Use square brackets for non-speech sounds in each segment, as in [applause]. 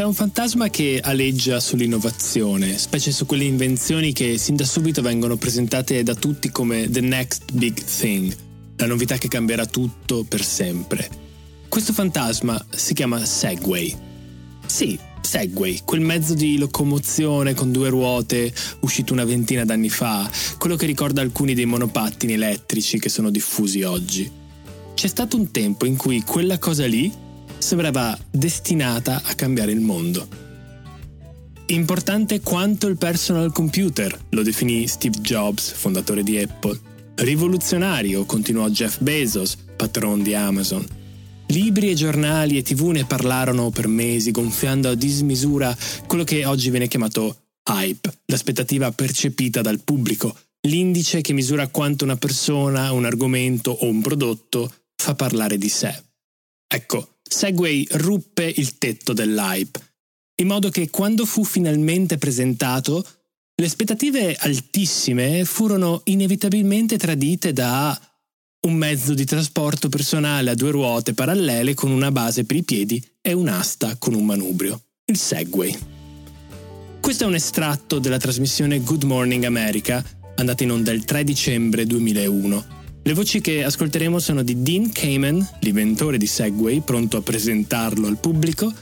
C'è un fantasma che aleggia sull'innovazione, specie su quelle invenzioni che sin da subito vengono presentate da tutti come the next big thing, la novità che cambierà tutto per sempre. Questo fantasma si chiama Segway. Sì, Segway, quel mezzo di locomozione con due ruote uscito una ventina d'anni fa, quello che ricorda alcuni dei monopattini elettrici che sono diffusi oggi. C'è stato un tempo in cui quella cosa lì sembrava destinata a cambiare il mondo. Importante quanto il personal computer, lo definì Steve Jobs, fondatore di Apple. Rivoluzionario, continuò Jeff Bezos, patron di Amazon. Libri e giornali e tv ne parlarono per mesi, gonfiando a dismisura quello che oggi viene chiamato hype, l'aspettativa percepita dal pubblico, l'indice che misura quanto una persona, un argomento o un prodotto fa parlare di sé. Ecco, Segway ruppe il tetto dell'hype, in modo che quando fu finalmente presentato, le aspettative altissime furono inevitabilmente tradite da un mezzo di trasporto personale a due ruote parallele con una base per i piedi e un'asta con un manubrio, il Segway. Questo è un estratto della trasmissione Good Morning America, andata in onda il 3 dicembre 2001 le voci che ascolteremo sono di Dean Kamen, l'inventore di Segway, pronto a presentarlo al pubblico,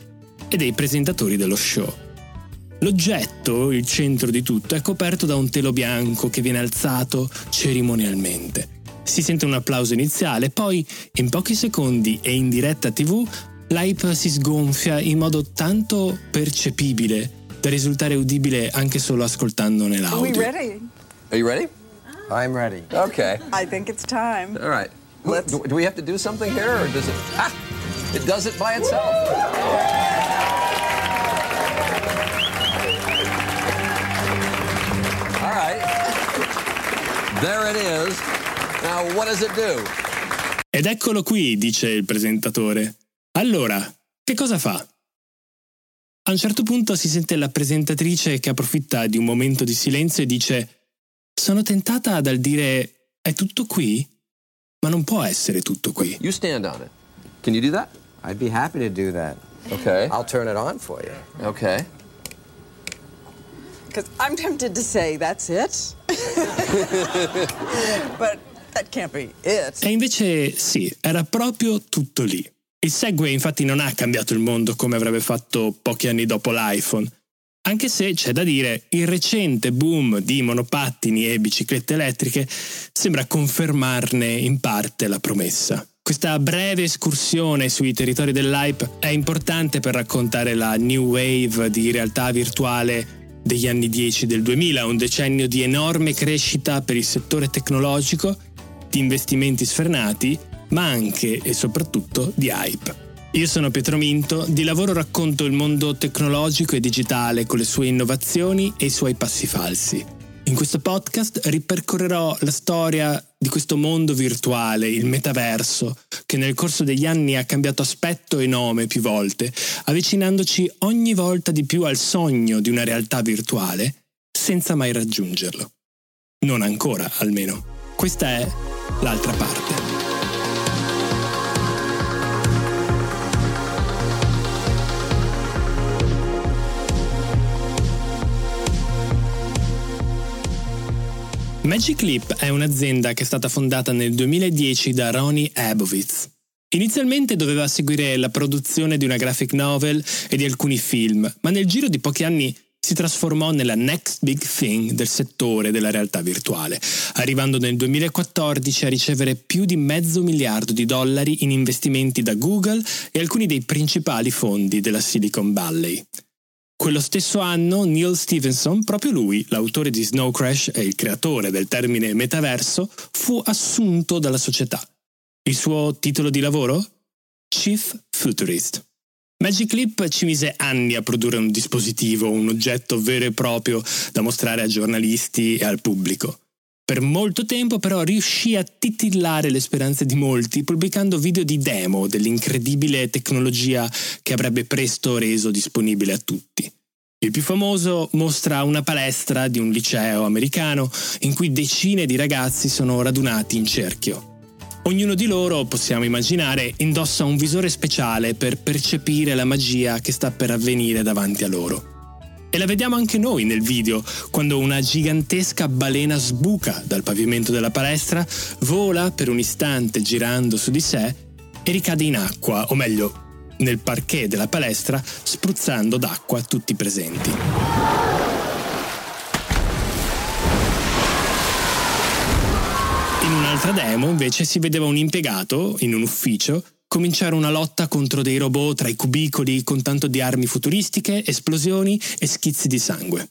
e dei presentatori dello show. L'oggetto, il centro di tutto, è coperto da un telo bianco che viene alzato cerimonialmente. Si sente un applauso iniziale, poi, in pochi secondi e in diretta tv, l'hype si sgonfia in modo tanto percepibile da risultare udibile anche solo ascoltandone l'audio. Are we ready? Are you ready? I'm ready. Okay. I think it's time. All right. Let's- Do, do we have to do something here, or does it? Ah, it does it by itself. All right. There it is. Now, what does it do? Ed eccolo qui, dice il presentatore. Allora, che cosa fa? A un certo punto si sente la presentatrice che approfitta di un momento di silenzio e dice Sono tentata dal dire è tutto qui? Ma non può essere tutto qui. You stand on it. Can you do that? I'd be happy to do that. Okay. I'll turn it on for you. Okay. Because I'm tempted to say that's it. [laughs] but that can't be it. E invece sì, era proprio tutto lì. Il Segway infatti non ha cambiato il mondo come avrebbe fatto pochi anni dopo l'iPhone, anche se c'è da dire il recente boom di monopattini e biciclette elettriche sembra confermarne in parte la promessa. Questa breve escursione sui territori dell'hype è importante per raccontare la new wave di realtà virtuale degli anni 10 del 2000, un decennio di enorme crescita per il settore tecnologico, di investimenti sfrenati, ma anche e soprattutto di hype. Io sono Pietro Minto, di lavoro racconto il mondo tecnologico e digitale con le sue innovazioni e i suoi passi falsi. In questo podcast ripercorrerò la storia di questo mondo virtuale, il metaverso, che nel corso degli anni ha cambiato aspetto e nome più volte, avvicinandoci ogni volta di più al sogno di una realtà virtuale, senza mai raggiungerlo. Non ancora, almeno. Questa è l'altra parte. Magic Leap è un'azienda che è stata fondata nel 2010 da Ronnie Abovitz. Inizialmente doveva seguire la produzione di una graphic novel e di alcuni film, ma nel giro di pochi anni si trasformò nella next big thing del settore della realtà virtuale, arrivando nel 2014 a ricevere più di mezzo miliardo di dollari in investimenti da Google e alcuni dei principali fondi della Silicon Valley. Quello stesso anno Neil Stevenson, proprio lui, l'autore di Snow Crash e il creatore del termine metaverso, fu assunto dalla società. Il suo titolo di lavoro? Chief Futurist. Magic Leap ci mise anni a produrre un dispositivo, un oggetto vero e proprio da mostrare a giornalisti e al pubblico. Per molto tempo però riuscì a titillare le speranze di molti pubblicando video di demo dell'incredibile tecnologia che avrebbe presto reso disponibile a tutti. Il più famoso mostra una palestra di un liceo americano in cui decine di ragazzi sono radunati in cerchio. Ognuno di loro, possiamo immaginare, indossa un visore speciale per percepire la magia che sta per avvenire davanti a loro. E la vediamo anche noi nel video, quando una gigantesca balena sbuca dal pavimento della palestra, vola per un istante girando su di sé e ricade in acqua, o meglio, nel parquet della palestra, spruzzando d'acqua tutti i presenti. In un'altra demo invece si vedeva un impiegato in un ufficio cominciare una lotta contro dei robot tra i cubicoli con tanto di armi futuristiche, esplosioni e schizzi di sangue.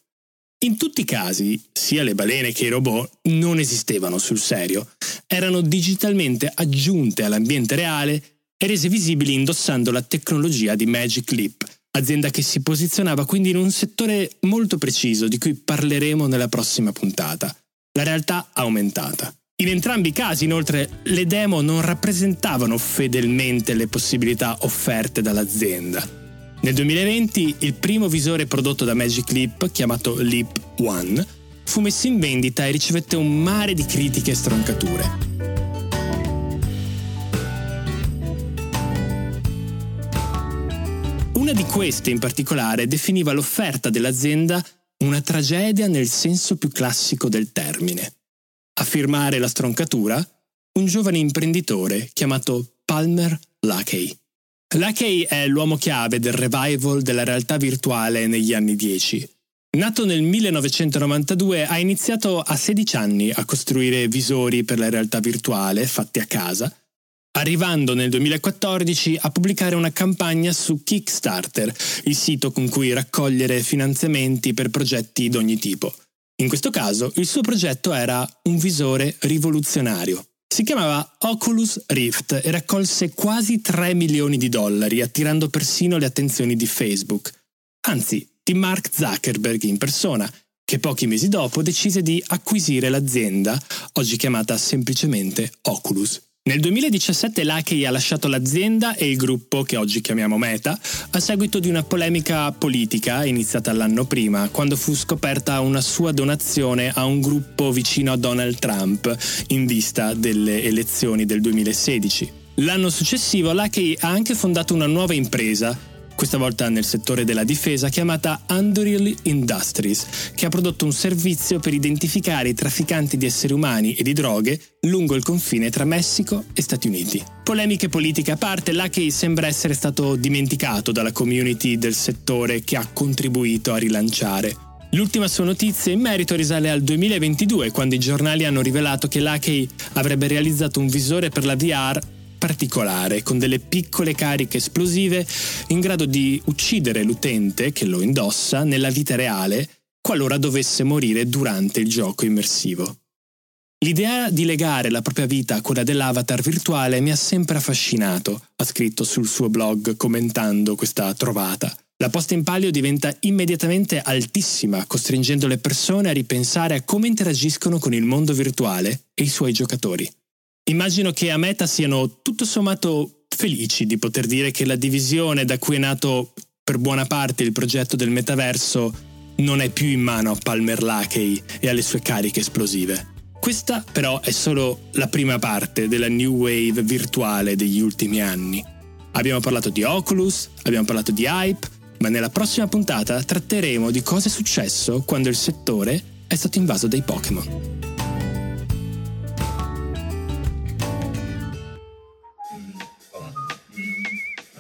In tutti i casi, sia le balene che i robot non esistevano sul serio, erano digitalmente aggiunte all'ambiente reale e rese visibili indossando la tecnologia di Magic Leap, azienda che si posizionava quindi in un settore molto preciso di cui parleremo nella prossima puntata, la realtà aumentata. In entrambi i casi, inoltre, le demo non rappresentavano fedelmente le possibilità offerte dall'azienda. Nel 2020 il primo visore prodotto da Magic Leap, chiamato Leap One, fu messo in vendita e ricevette un mare di critiche e stroncature. Una di queste in particolare definiva l'offerta dell'azienda una tragedia nel senso più classico del termine. A firmare la stroncatura, un giovane imprenditore chiamato Palmer Luckey. Luckey è l'uomo chiave del revival della realtà virtuale negli anni 10. Nato nel 1992, ha iniziato a 16 anni a costruire visori per la realtà virtuale fatti a casa, arrivando nel 2014 a pubblicare una campagna su Kickstarter, il sito con cui raccogliere finanziamenti per progetti di ogni tipo. In questo caso il suo progetto era un visore rivoluzionario. Si chiamava Oculus Rift e raccolse quasi 3 milioni di dollari, attirando persino le attenzioni di Facebook. Anzi, di Mark Zuckerberg in persona, che pochi mesi dopo decise di acquisire l'azienda, oggi chiamata semplicemente Oculus. Nel 2017 Lakey ha lasciato l'azienda e il gruppo che oggi chiamiamo Meta a seguito di una polemica politica iniziata l'anno prima, quando fu scoperta una sua donazione a un gruppo vicino a Donald Trump in vista delle elezioni del 2016. L'anno successivo Lakey ha anche fondato una nuova impresa questa volta nel settore della difesa, chiamata Unreal Industries, che ha prodotto un servizio per identificare i trafficanti di esseri umani e di droghe lungo il confine tra Messico e Stati Uniti. Polemiche politiche a parte, Luckey sembra essere stato dimenticato dalla community del settore che ha contribuito a rilanciare L'ultima sua notizia in merito risale al 2022, quando i giornali hanno rivelato che Luckey avrebbe realizzato un visore per la VR particolare, con delle piccole cariche esplosive in grado di uccidere l'utente che lo indossa nella vita reale qualora dovesse morire durante il gioco immersivo. L'idea di legare la propria vita a quella dell'avatar virtuale mi ha sempre affascinato, ha scritto sul suo blog commentando questa trovata. La posta in palio diventa immediatamente altissima, costringendo le persone a ripensare a come interagiscono con il mondo virtuale e i suoi giocatori. Immagino che a Meta siano tutto sommato felici di poter dire che la divisione da cui è nato per buona parte il progetto del metaverso non è più in mano a Palmer Luckey e alle sue cariche esplosive. Questa però è solo la prima parte della new wave virtuale degli ultimi anni. Abbiamo parlato di Oculus, abbiamo parlato di hype, ma nella prossima puntata tratteremo di cosa è successo quando il settore è stato invaso dai Pokémon.